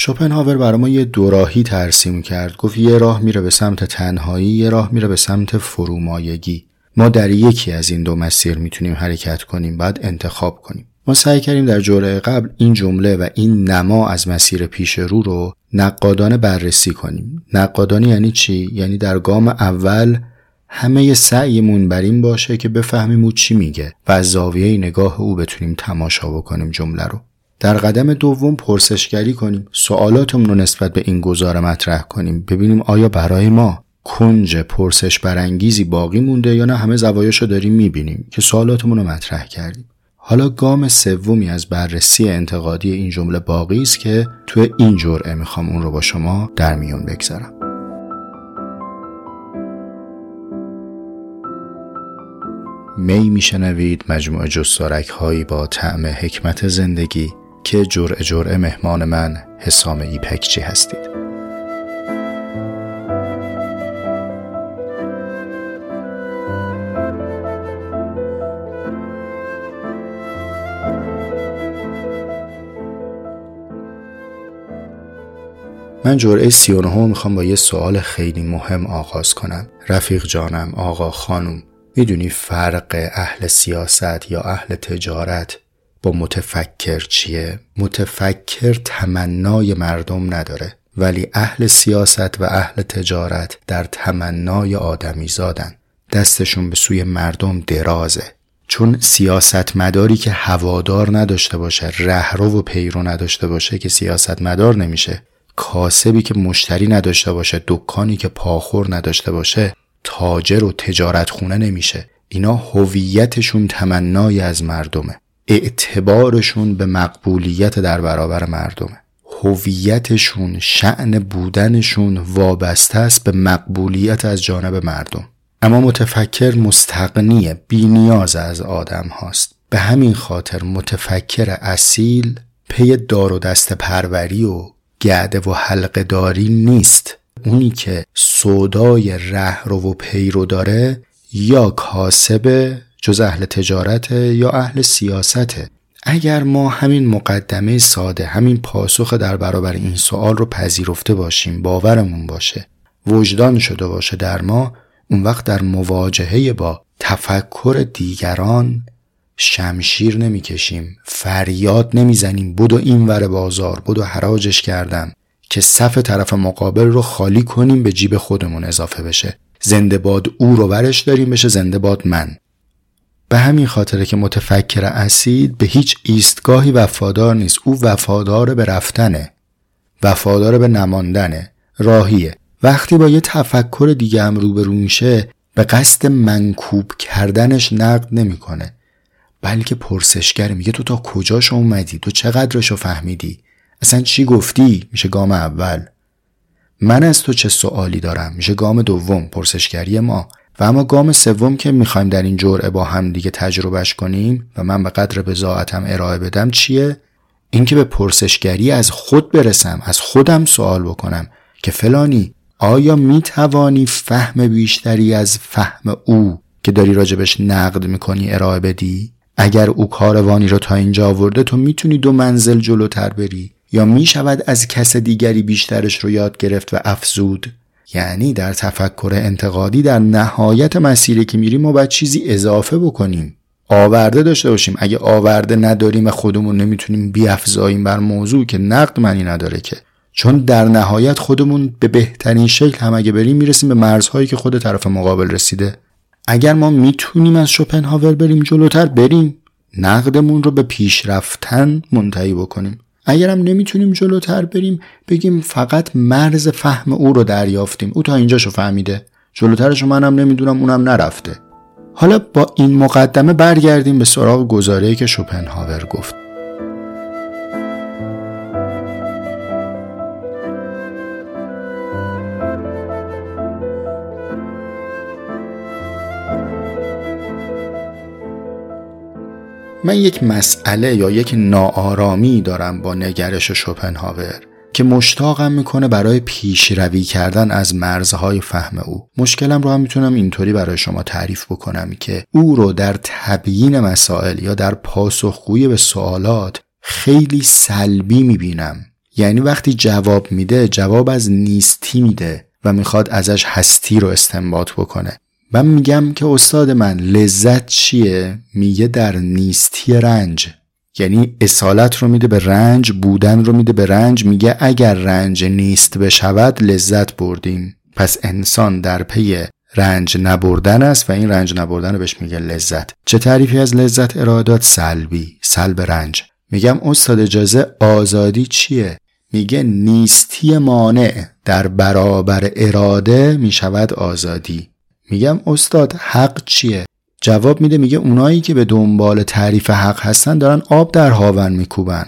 شوپنهاور برای ما یه دوراهی ترسیم کرد. گفت یه راه میره به سمت تنهایی یه راه میره به سمت فرومایگی. ما در یکی از این دو مسیر می‌تونیم حرکت کنیم بعد انتخاب کنیم. ما سعی کردیم در جوره قبل این جمله و این نما از مسیر پیش رو رو نقادانه بررسی کنیم. نقادانه یعنی چی؟ یعنی در گام اول همه سعیمون بر این باشه که بفهمیم او چی میگه و از زاویه نگاه او بتونیم تماشا بکنیم جمله رو. در قدم دوم پرسشگری کنیم. سوالاتمون رو نسبت به این گزاره مطرح کنیم. ببینیم آیا برای ما کنج پرسش برانگیزی باقی مونده یا نه همه زوایاشو داریم می‌بینیم که سوالاتمون رو مطرح کردیم. حالا گام سومی از بررسی انتقادی این جمله باقی است که توی این جرعه می‌خوام اون رو با شما در میون بگذارم. می میشنوید مجموعه جستارک هایی با طعم حکمت زندگی. که جرعه جرعه مهمان من حسام ایپکچی هستید. من جرعه سی و می‌خوام با یه سوال خیلی مهم آغاز کنم. رفیق جانم آقا خانم می‌دونی فرق اهل سیاست یا اهل تجارت با متفکر چیه؟ متفکر تمنای مردم نداره ولی اهل سیاست و اهل تجارت در تمنای آدمی زادن دستشون به سوی مردم درازه. چون سیاست مداری که هوادار نداشته باشه رهرو و پیرو نداشته باشه که سیاست مدار نمیشه. کاسبی که مشتری نداشته باشه دکانی که پاخور نداشته باشه تاجر و تجارت خونه نمیشه. اینا هویتشون تمنای از مردمه. اعتبارشون به مقبولیت در برابر مردمه. هویتشون شعن بودنشون وابسته است به مقبولیت از جانب مردم. اما متفکر مستقنیه بینیاز از آدم هاست. به همین خاطر متفکر اصیل پی دار و دست پروری و گعده و حلقه داری نیست. اونی که سودای رهرو و پیرو داره یا کاسب جز اهل تجارت یا اهل سیاسته. اگر ما همین مقدمه ساده همین پاسخ در برابر این سوال رو پذیرفته باشیم باورمون باشه وجدان شده باشه در ما اون وقت در مواجهه با تفکر دیگران شمشیر نمی‌کشیم فریاد نمی‌زنیم بدو این ور بازار بدو حراجش کردم که صف طرف مقابل رو خالی کنیم به جیب خودمون اضافه بشه. زنده باد او رو ورش داریم بشه زنده باد من. به همین خاطره که متفکر اسید به هیچ ایستگاهی وفادار نیست. او وفادار به رفتنه. وفادار به نماندنه. راهیه. وقتی با یه تفکر دیگه هم روبرو میشه به قصد منکوب کردنش نقد نمی‌کنه. بلکه پرسشگر میگه تو تا کجاش اومدی؟ تو چقدرشو فهمیدی؟ اصلا چی گفتی؟ میشه گام اول. من از تو چه سوالی دارم؟ میشه گام دوم. پرسشگری ما. و اما گام سوم که می‌خوایم در این جرعه با هم دیگه تجربهش کنیم و من به قدر بزاعتم ارائه بدم چیه؟ اینکه به پرسشگری از خود برسم از خودم سوال بکنم که فلانی آیا می‌توانی فهم بیشتری از فهم او که داری راجبش نقد می‌کنی ارائه بدی؟ اگر او کاروانی رو تا اینجا آورده تو می‌تونی دو منزل جلوتر بری. یا می شود از کس دیگری بیشترش رو یاد گرفت و افزود؟ یعنی در تفکر انتقادی در نهایت مسیری که میریم ما باید چیزی اضافه بکنیم. آورده داشته باشیم. اگه آورده نداریم و خودمون نمی‌تونیم بیافزاییم بر موضوع که نقد معنی نداره که. چون در نهایت خودمون به بهترین شکل هم اگه بریم می‌رسیم به مرزهایی که خود طرف مقابل رسیده. اگر ما می‌تونیم از شوپنهاور بریم جلوتر بریم. نقدمون رو به پیشرفتن منتهی بکنیم. اگرم نمی‌تونیم جلوتر بریم بگیم فقط مرز فهم او رو دریافتیم. او تا اینجاشو فهمیده. جلوترشو منم نمی‌دونم اونم نرفته. حالا با این مقدمه برگردیم به سراغ گزاره‌ای که شوپنهاور گفت. من یک مسئله یا یک ناآرامی دارم با نگرش شوپنهاور که مشتاقم می‌کنه برای پیشروی کردن از مرزهای فهم او. مشکلم رو هم می‌تونم اینطوری برای شما تعریف بکنم که او رو در تبیین مسائل یا در پاسخگویی به سوالات خیلی سلبی می‌بینم. یعنی وقتی جواب میده جواب از نیستی میده و می‌خواد ازش هستی رو استنباط بکنه. من میگم که استاد من لذت چیه؟ میگه در نیستی رنج. یعنی اصالت رو میده به رنج بودن رو میده به رنج. میگه اگر رنج نیست بشود لذت بردیم. پس انسان در پی رنج نبردن است و این رنج نبردن رو بهش میگه لذت. چه تعریفی از لذت؟ ارادات سلبی سلب رنج. میگم استاد اجازه آزادی چیه؟ میگه نیستی مانع در برابر اراده می‌شود آزادی. میگم استاد حق چیه؟ جواب میده میگه اونایی که به دنبال تعریف حق هستن دارن آب در هاون میکوبن.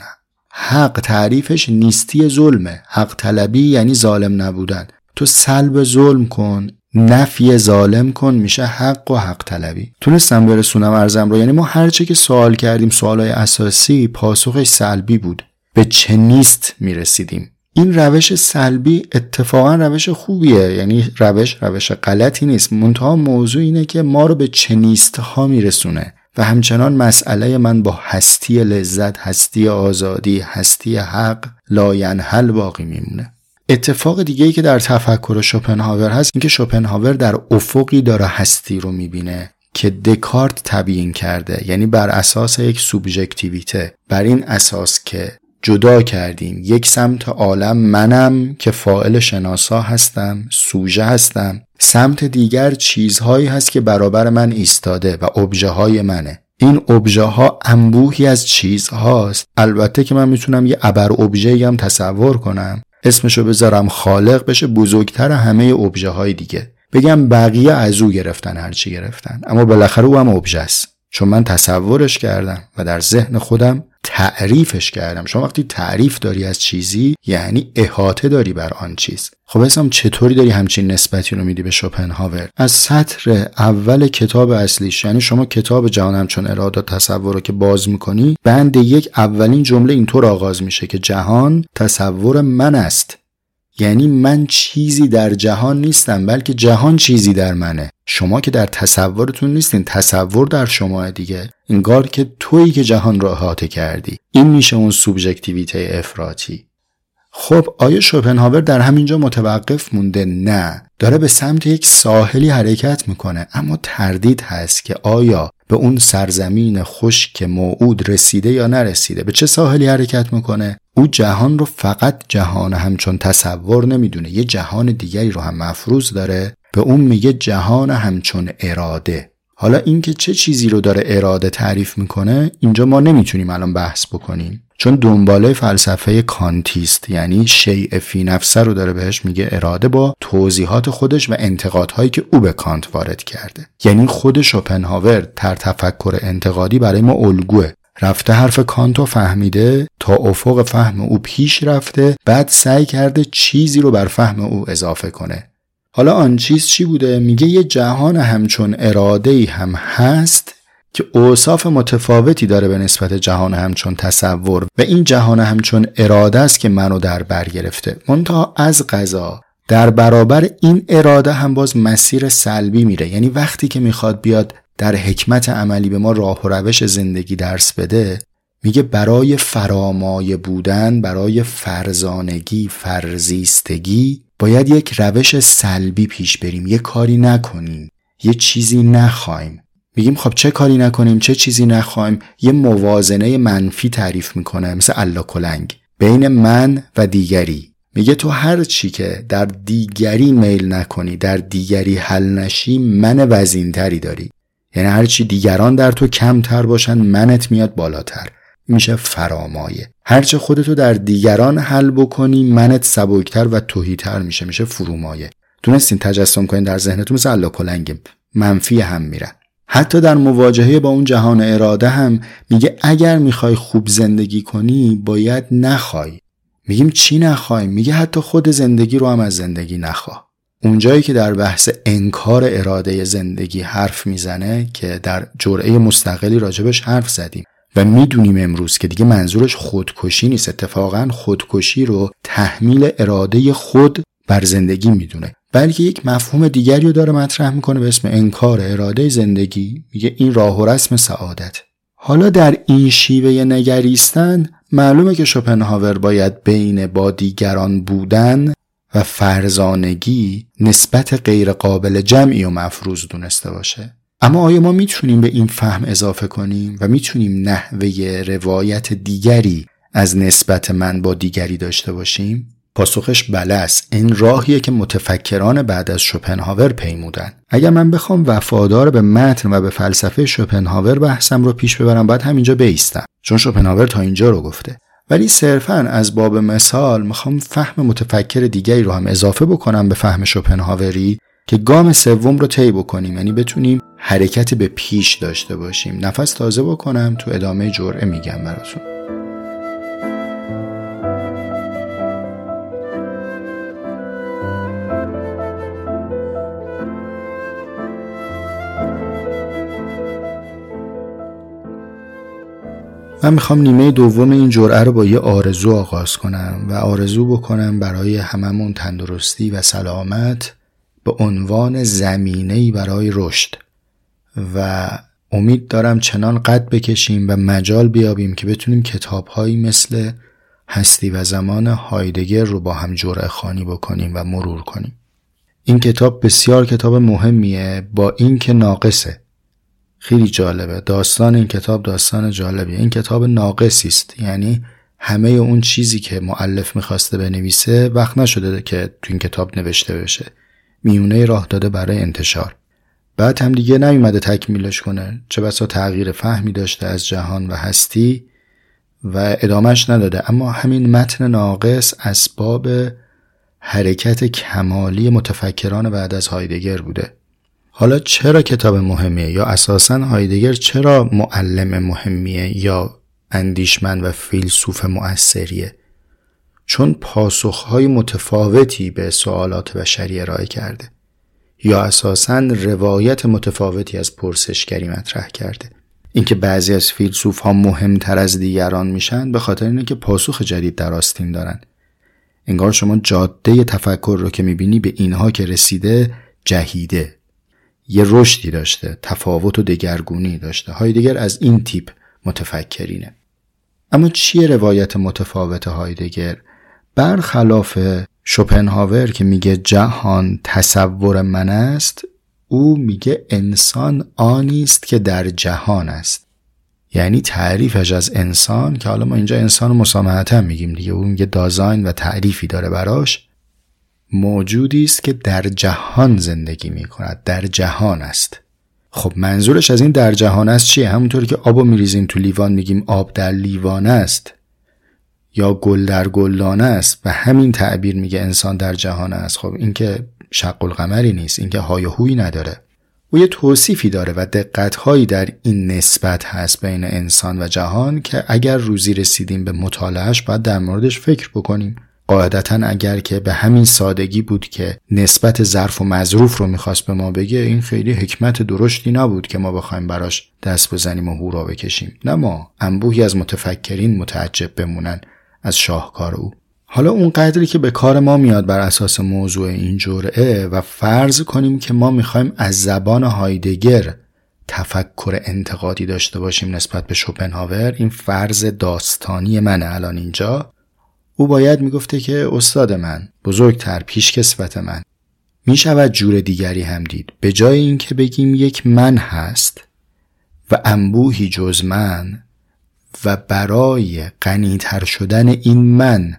حق تعریفش نیستی ظلمه. حق طلبی یعنی ظالم نبودن. تو سلب ظلم کن نفی ظالم کن میشه حق و حق طلبی. تونستم برسونم ارزم رو. یعنی ما هرچه که سوال کردیم سوالای اساسی پاسخش سلبی بود. به چه نیست می‌رسیدیم؟ این روش سلبی اتفاقا روش خوبیه. یعنی روش روش غلطی نیست. منتها موضوع اینه که ما رو به چنیست ها میرسونه. و همچنان مسئله من با هستی لذت هستی آزادی هستی حق لاینحل باقی میمونه. اتفاق دیگه ای که در تفکر شوپنهاور هست اینکه شوپنهاور در افقی داره هستی رو می‌بینه که دکارت تبیین کرده. یعنی بر اساس یک سوبژکتیویته. بر این اساس که جدا کردیم. یک سمت عالم منم که فاعل شناسا هستم سوژه هستم. سمت دیگر چیزهایی هست که برابر من ایستاده و ابژه های منه. این ابژه ها انبوهی از چیزهاست. البته که من می‌تونم یه ابر ابژه هم تصور کنم. اسمشو بذارم خالق بشه بزرگتر همه ابژه های دیگه. بگم بقیه از او گرفتن هرچی گرفتن. اما بالاخره او هم ابژه است چون من تصورش کردم و در ذهن خودم تعریفش کردم. شما وقتی تعریف داری از چیزی یعنی احاطه داری بر آن چیز. خب اسم چطوری داری همچین نسبتی رو میدی به شوپنهاور؟ از سطر اول کتاب اصلیش یعنی شما کتاب جهان چون اراده تصور رو که باز می‌کنی بند یک اولین جمله اینطور آغاز میشه که جهان تصور من است. یعنی من چیزی در جهان نیستم بلکه جهان چیزی در منه. شما که در تصورتون نیستین تصور در شما دیگه. انگار که تویی که جهان را احاطه کردی. این میشه اون سوبژکتیویته افراطی. خب آیا شوپنهاور در همینجا متوقف مونده؟ نه. داره به سمت یک ساحلی حرکت می‌کنه. اما تردید هست که آیا به اون سرزمین خشک موعود رسیده یا نرسیده؟ به چه ساحلی حرکت می‌کنه؟ او جهان رو فقط جهان همچون تصور نمی‌دونه. یه جهان دیگری رو هم مفروض داره. به اون میگه جهان همچون اراده. حالا اینکه چه چیزی رو داره اراده تعریف می‌کنه اینجا ما نمی‌تونیم الان بحث بکنیم. چون دنباله فلسفه کانتیست یعنی شیء فی نفسه رو داره بهش میگه اراده با توضیحات خودش و انتقادهایی که او به کانت وارد کرده. یعنی خود شوپنهاور در تفکر انتقادی برای ما الگوه. رفته حرف کانتو فهمیده تا افق فهم او پیش رفته بعد سعی کرده چیزی رو بر فهم او اضافه کنه. حالا آن چیز چی بوده؟ میگه یه جهان همچون اراده ای هم هست که اوصاف متفاوتی داره به نسبت جهان همچون تصور و این جهان همچون اراده است که منو در بر گرفته. منتها از قضا در برابر این اراده هم باز مسیر سلبی میره. یعنی وقتی که می‌خواد بیاد در حکمت عملی به ما راه و روش زندگی درس بده میگه برای فرامایه بودن برای فرزانگی فرزیستگی باید یک روش سلبی پیش بریم یه کاری نکنیم یه چیزی نخوایم. میگیم خب چه کاری نکنیم چه چیزی نخوایم؟ یه موازنه منفی تعریف می‌کنه مثل الله کلنگ بین من و دیگری. میگه تو هر چی که در دیگری میل نکنی در دیگری حل نشی من وزینتری داری. یعنی هرچی دیگران در تو کمتر باشن منت میاد بالاتر. میشه فرامایه هرچه خودتو در دیگران حل بکنی منت سبکتر و توهیتر میشه میشه فرومایه. تونستین تجسم کنین در ذهنتون مثل الله کلنگ منفی هم میرن حتی در مواجهه با اون جهان اراده هم میگه اگر می‌خوای خوب زندگی کنی باید نخوای. میگیم چی نخوای؟ میگه حتی خود زندگی رو هم از زندگی نخواه اونجایی که در بحث انکار اراده زندگی حرف می‌زنه که در جرعه مستقلی راجبش حرف زدیم. و می‌دونیم امروز که دیگه منظورش خودکشی نیست. اتفاقا خودکشی رو تحمیل اراده خود بر زندگی می‌دونه. بلکه یک مفهوم دیگری رو داره مطرح می‌کنه به اسم انکار اراده زندگی. میگه این راه و رسم سعادت. حالا در این شیوه نگریستن معلومه که شوپنهاور باید بین با دیگران بودن و فرزانگی نسبت غیرقابل جمعی و مفروض دونسته باشه. اما آیا ما می‌تونیم به این فهم اضافه کنیم و می‌تونیم نحوه روایت دیگری از نسبت من با دیگری داشته باشیم؟ پاسخش بله است. این راهیه که متفکران بعد از شوپنهاور پیمودن. اگر من بخوام وفادار به متن و به فلسفه شوپنهاور بحثم رو پیش ببرم باید همینجا بیستم. چون شوپنهاور تا اینجا رو گفته. ولی صرفا از باب مثال می‌خوام فهم متفکر دیگری رو هم اضافه بکنم به فهم شوپنهاوری که گام سوم رو طی بکنیم. یعنی بتونیم حرکت به پیش داشته باشیم. نفس تازه بکنم تو ادامه جرعه میگم براتون. من می‌خوام نیمه دوم این جرعه رو با یه آرزو آغاز کنم و آرزو بکنم برای هممون تندرستی و سلامت به عنوان زمینه‌ای برای رشد. و امید دارم چنان قد بکشیم و مجال بیابیم که بتونیم کتابهایی مثل هستی و زمان هایدگر رو با هم جرعه خانی بکنیم و مرور کنیم. این کتاب بسیار کتاب مهمیه با اینکه ناقصه. خیلی جالبه. داستان این کتاب داستان جالبیه. این کتاب ناقصی است. یعنی همه اون چیزی که معلف می‌خواسته بنویسه وقت نشده که تو این کتاب نوشته بشه. میونه راه داده برای انتشار. بعد هم دیگه نیومده تکمیلش کنه. چه بسا تغییر فهمی داشته از جهان و هستی و ادامش نداده. اما همین متن ناقص اسباب حرکت کمالی متفکران بعد از هایدگر بوده. حالا چرا کتاب مهمیه؟ یا اساسا هایدگر چرا معلم مهمیه؟ یا اندیشمند و فیلسوف مؤثریه؟ چون پاسخهای متفاوتی به سوالات بشری ارائه کرده یا اساسا روایت متفاوتی از پرسشگری مطرح کرده. اینکه بعضی از فیلسوف ها مهمتر از دیگران میشن به خاطر اینه که پاسخ جدید در آستین دارن. انگار شما جاده تفکر رو که می‌بینی به اینها که رسیده جهیده. یه رشدی داشته تفاوت و دگرگونی داشته. هایدگر از این تیپ متفکرینه. اما چیه روایت متفاوت هایدگر برخلاف شوپنهاور که میگه جهان تصور من است او میگه انسان آنی است که در جهان است. یعنی تعریفش از انسان که حالا ما اینجا انسان مسامحتا میگیم دیگه او میگه دازاین و تعریفی داره براش موجودی است که در جهان زندگی می کند در جهان است. خب منظورش از این در جهان است چیه؟ همونطور که آبو میریزیم تو لیوان میگیم آب در لیوان است. یا گل در گلدانه است و همین تعبیر میگه انسان در جهان است. خب این که شق القمری نیست این که های هوی نداره. او یه توصیفی داره و دقتهایی در این نسبت هست بین انسان و جهان که اگر روزی رسیدیم به مطالعهش باید در موردش فکر بکنیم. قاعدتا اگر که به همین سادگی بود که نسبت ظرف و مظروف رو می‌خواست به ما بگه این خیلی حکمت درشتی نبود که ما بخوایم براش دست بزنیم و هورا بکشیم. نه ما انبوهی از متفکرین متعجب بمونن. از شاهکار او. حالا اون قدری که به کار ما میاد بر اساس موضوع این جرعه و فرض کنیم که ما می‌خوایم از زبان هایدگر تفکر انتقادی داشته باشیم نسبت به شوپنهاور این فرض داستانی منه الان اینجا. او باید می‌گفته که استاد من بزرگتر پیشکسوت من می شود جور دیگری هم دید. به جای اینکه بگیم یک من هست و انبوهی جز من و برای غنیتر شدن این من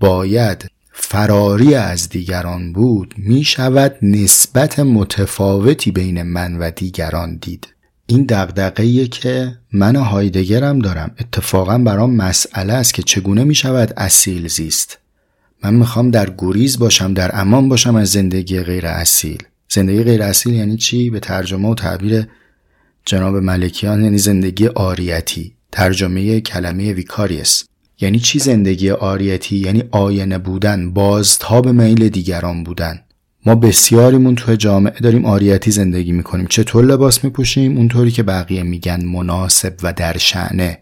باید فراری از دیگران بود می شود نسبت متفاوتی بین من و دیگران دید. این دقدقه که من هایدگرم دارم اتفاقا برام مسئله است که چگونه می شود اصیل زیست. من می‌خوام در گریز باشم در امان باشم از زندگی غیر اصیل. زندگی غیر اصیل یعنی چی؟ به ترجمه و تعبیر جناب ملکیان یعنی زندگی عاریتی ترجمه کلمه vicarious یعنی چی زندگی عاریتی یعنی آینه بودن بازتاب میل دیگران بودن. ما بسیاریمون تو جامعه داریم عاریتی زندگی می‌کنیم. چطور لباس میپوشیم؟ اونطوری که بقیه میگن مناسب و در شأنه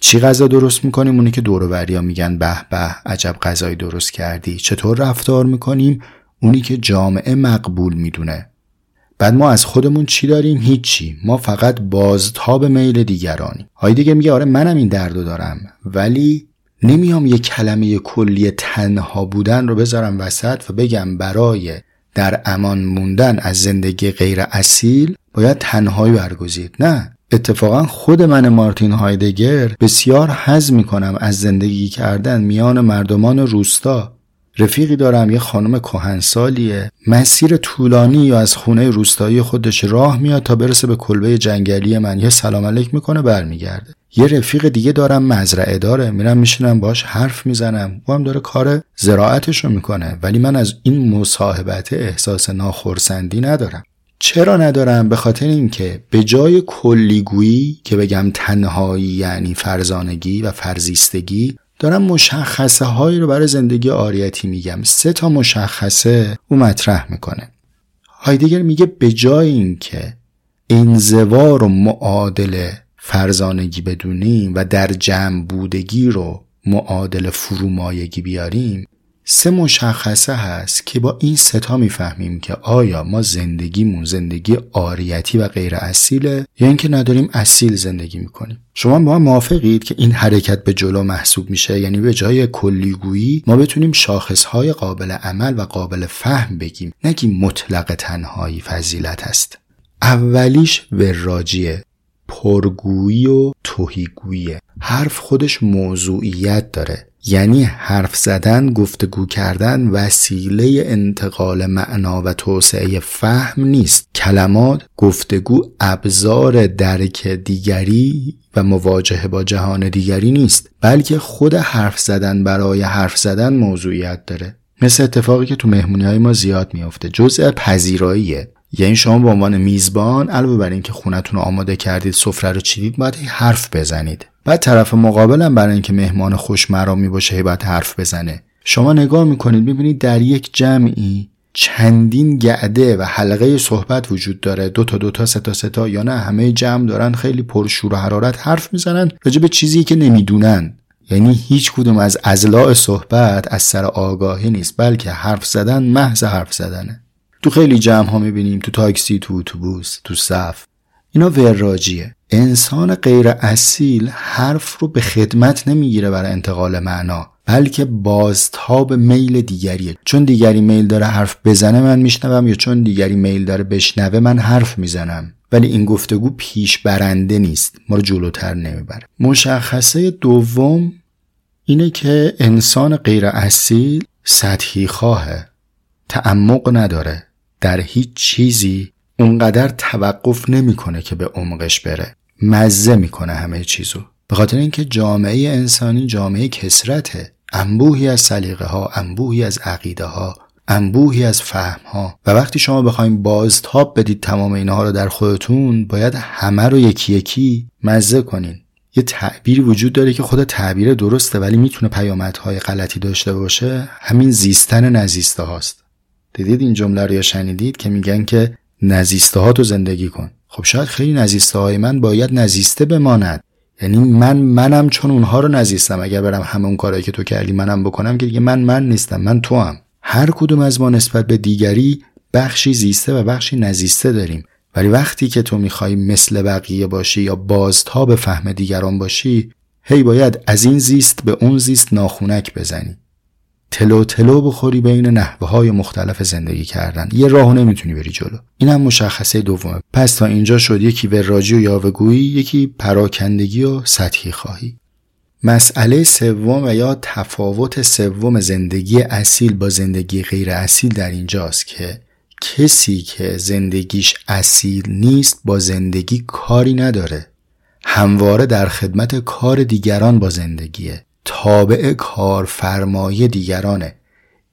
چی غذا درست می‌کنیم؟ اونی که دوروریا میگن به به عجب غذایی درست کردی. چطور رفتار می‌کنیم؟ اونی که جامعه مقبول می‌دونه. بعد ما از خودمون چی داریم؟ هیچی. ما فقط بازتاب میل دیگرانی های دیگه میگه آره منم این دردو دارم ولی نمیام یه کلمه کلی تنها بودن رو بذارم وسط و بگم برای در امان موندن از زندگی غیر اصیل باید تنهایی برگزید. نه. اتفاقا خود من مارتین هایدگر بسیار حز می‌کنم از زندگی کردن میان مردمان روستا. رفیقی دارم یه خانم کهنسالیه. مسیر طولانی یا از خونه روستایی خودش راه میاد تا برسه به کلبه جنگلی من. یه سلام علیک می‌کنه برمیگرده. یه رفیق دیگه دارم مزرعه داره. میرم میشینم باش حرف می‌زنم. او هم داره کار زراعتش رو می‌کنه. ولی من از این مصاحبت احساس ناخرسندی ندارم. چرا ندارم؟ به خاطر اینکه به جای کلیگویی که بگم تنهایی یعنی فرزانگی و فرزیستگی دارم مشخصه هایی رو برای زندگی آریتی میگم. سه تا مشخصه او مطرح می‌کنه. هایدگر میگه به جای اینکه انزوا رو معادل فرزانگی بدونیم و در جمع بودگی رو معادل فرومایگی بیاریم سه مشخصه هست که با این ستا می‌فهمیم که آیا ما زندگیمون زندگی آریتی و غیر اصیله یا اینکه نداریم اصیل زندگی می‌کنیم. شما با هم موافقید که این حرکت به جلو محسوب میشه؟ یعنی به جای کلیگویی ما بتونیم شاخصهای قابل عمل و قابل فهم بگیم نگیم مطلق تنهایی فضیلت است. اولیش وراجیه. پرگویی و توهیگوییه حرف خودش موضوعیت داره. یعنی حرف زدن گفتگو کردن وسیله انتقال معنا و توسعه فهم نیست. کلمات گفتگو ابزار درک دیگری و مواجهه با جهان دیگری نیست بلکه خود حرف زدن برای حرف زدن موضوعیت داره. مثل اتفاقی که تو مهمونی های ما زیاد میافته. جزء پذیراییه. یعنی شما به عنوان میزبان علاوه بر اینکه خونتون رو آماده کردید سفره رو چیدید باید حرف بزنید. بعد طرف مقابلم برای اینکه مهمان خوش مرامی باشه باید حرف بزنه. شما نگاه می‌کنید می‌بینید در یک جمعی چندین گعده و حلقه صحبت وجود داره. دو تا دو تا سه تا سه تا یا نه همه جمع دارن خیلی پرشور و حرارت حرف می‌زنن راجع به چیزی که نمی‌دونن. یعنی هیچ کدوم از ازلاع صحبت از سر آگاهی نیست بلکه حرف زدن محض حرف زدنه. تو خیلی جمع ها می‌بینیم تو تاکسی تو اتوبوس تو صف. اینا وراجیه. انسان غیر اصیل حرف رو به خدمت نمی‌گیره برای انتقال معنا بلکه بازتاب میل دیگریه. چون دیگری میل داره حرف بزنه من میشنوم یا چون دیگری میل داره بشنوه من حرف می‌زنم. ولی این گفتگو پیش برنده نیست ما رو جلوتر نمی‌بره. مشخصه دوم اینه که انسان غیر اصیل سطحی خواهه تعمق نداره. در هیچ چیزی اونقدر توقف نمی‌کنه که به عمقش بره. مزه می‌کنه همه چیزو. به خاطر اینکه جامعه انسانی جامعه کسرته. انبوهی از سلیقه ها انبوهی از عقیده ها انبوهی از فهم ها و وقتی شما بخوایم بازتاب بدید تمام اینها رو در خودتون باید همه رو یکی یکی مزه کنین. یه تعبیری وجود داره که خود تعبیر درسته ولی می‌تونه پیامدهای غلطی داشته باشه. همین زیستن نزیسته هاست دیدید این جمله رو یا شنیدید که میگن که نزیسته ها تو زندگی کن. خب شاید خیلی نزیسته های من باید نزیسته بماند. یعنی من منم چون اونها رو نزیستم. اگر برم همون کارهایی که تو کردی منم بکنم که دیگه من من نیستم. من تو هم. هر کدوم از ما نسبت به دیگری بخشی زیسته و بخشی نزیسته داریم. ولی وقتی که تو می‌خوای مثل بقیه باشی یا بازتا به فهم دیگران باشی هی باید از این زیست به اون زیست ناخونک بزنی. تلو تلو بخوری بین نحوه های مختلف زندگی کردن. یه راهو نمی‌تونی بری جلو. این هم مشخصه دومه. پس تا اینجا شد یکی وراجی و یاوهگویی یکی پراکندگی و سطحی خواهی. مسئله سوم و یا تفاوت سوم زندگی اصیل با زندگی غیر اصیل در اینجاست که کسی که زندگیش اصیل نیست با زندگی کاری نداره. همواره در خدمت کار دیگران با زندگیه. تابع کارفرمای دیگرانه.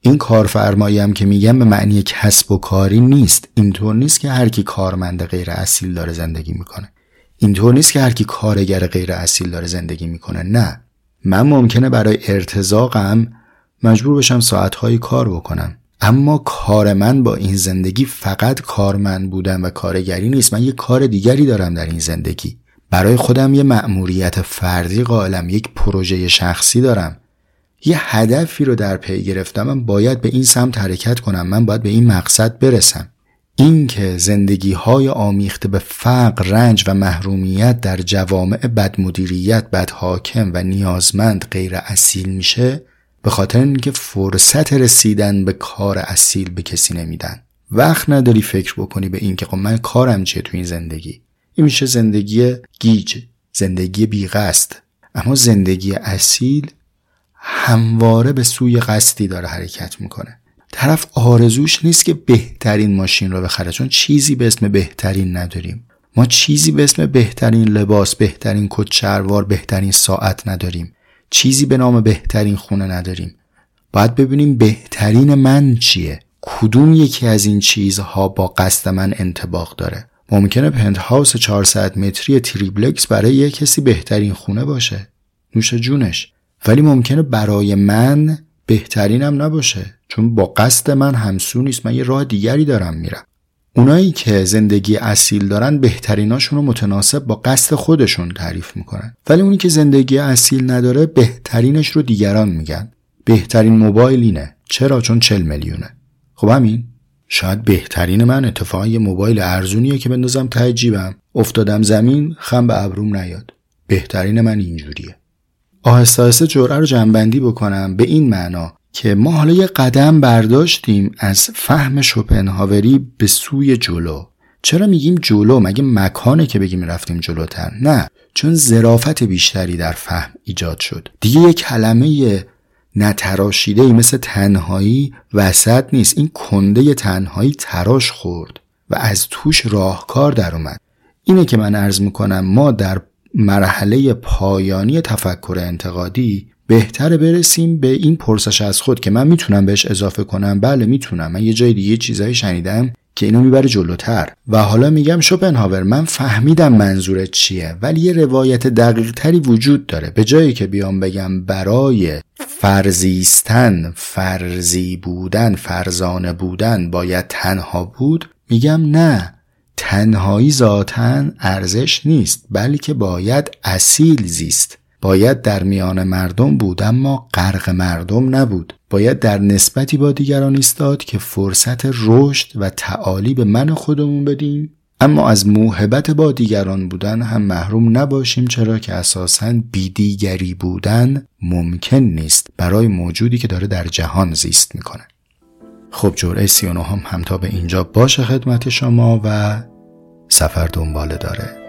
این کارفرمایی هم که میگم به معنی کسب و کاری نیست. اینطور نیست که هر کی کارمند غیر اصیل داره زندگی می‌کنه. اینطور نیست که هر کی کارگر غیر اصیل داره زندگی می‌کنه. نه. من ممکنه برای ارتزاقم مجبور بشم ساعتهایی کار بکنم. اما کار من با این زندگی فقط کارمند بودن و کارگری نیست. من یه کار دیگری دارم در این زندگی. برای خودم یه مأموریت فردی قائلم یک پروژه شخصی دارم. یه هدفی رو در پی گرفتم من باید به این سمت حرکت کنم من باید به این مقصد برسم. اینکه زندگی های آمیخته به فقر، رنج و محرومیت در جوامع بدمدیریت، بدحاکم و نیازمند غیر اصیل میشه به خاطر اینکه فرصت رسیدن به کار اصیل به کسی نمیدن. وقت نداری فکر بکنی به اینکه خب من کارم چیه تو این زندگی؟ این میشه زندگی گیج زندگی بیقصد. اما زندگی اصیل همواره به سوی قصدی داره حرکت می‌کنه. طرف آرزوش نیست که بهترین ماشین رو بخره چون چیزی به اسم بهترین نداریم. ما چیزی به اسم بهترین لباس بهترین کت شلوار بهترین ساعت نداریم. چیزی به نام بهترین خونه نداریم. باید ببینیم بهترین من چیه. کدوم یکی از این چیزها با قصد من انتباق داره. ممکنه پنت هاوس 400 متری تریبلکس برای یک کسی بهترین خونه باشه. نوش جونش. ولی ممکنه برای من بهترینم نباشه چون با قصد من همسو نیست من یه راه دیگری دارم میرم. اونایی که زندگی اصیل دارن بهتریناشون رو متناسب با قصد خودشون تعریف می‌کنن. ولی اونی که زندگی اصیل نداره بهترینش رو دیگران میگن. بهترین موبایل اینه. چرا؟ چون 40 میلیونه. خب همین؟ شاید بهترین من اتفاقا یه موبایل ارزونیه که بندازم ته جیبم. افتادم زمین خم به ابروم نیاد. بهترین من اینجوریه. آهسته آهسته جرعه رو جنبندی بکنم به این معنا که ما حالا یه قدم برداشتیم از فهم شوپنهاوری به سوی جلو. چرا میگیم جلو؟ مگه مکانه که بگیم رفتیم جلوتر؟ نه. چون زرافت بیشتری در فهم ایجاد شد. دیگه یه کلمه نتراشیده ای مثل تنهایی وسط نیست. این کنده تنهایی تراش خورد و از توش راهکار در اومد اینه که من عرض می‌کنم ما در مرحله پایانی تفکر انتقادی بهتره برسیم به این پرسش از خود که من می‌تونم بهش اضافه کنم. بله می‌تونم. من یه جای دیگه چیزایی شنیدم. که اینو می‌بره جلوتر. و حالا میگم شوپنهاور من فهمیدم منظورت چیه ولی یه روایت دقیق تری وجود داره. به جایی که بیام بگم برای فرزیستن فرزی بودن فرزانه بودن باید تنها بود میگم نه تنهایی ذاتا ارزش نیست بلکه باید اصیل زیست. باید در میان مردم بود اما غرق مردم نبود. باید در نسبتی با دیگران ایستاد که فرصت رشد و تعالی به من خودمون بدیم. اما از موهبت با دیگران بودن هم محروم نباشیم چرا که اساساً بیدیگری بودن ممکن نیست برای موجودی که داره در جهان زیست می‌کنه. خب جرعه 39 هم, هم تا به اینجا باشه خدمت شما و سفر دنباله داره.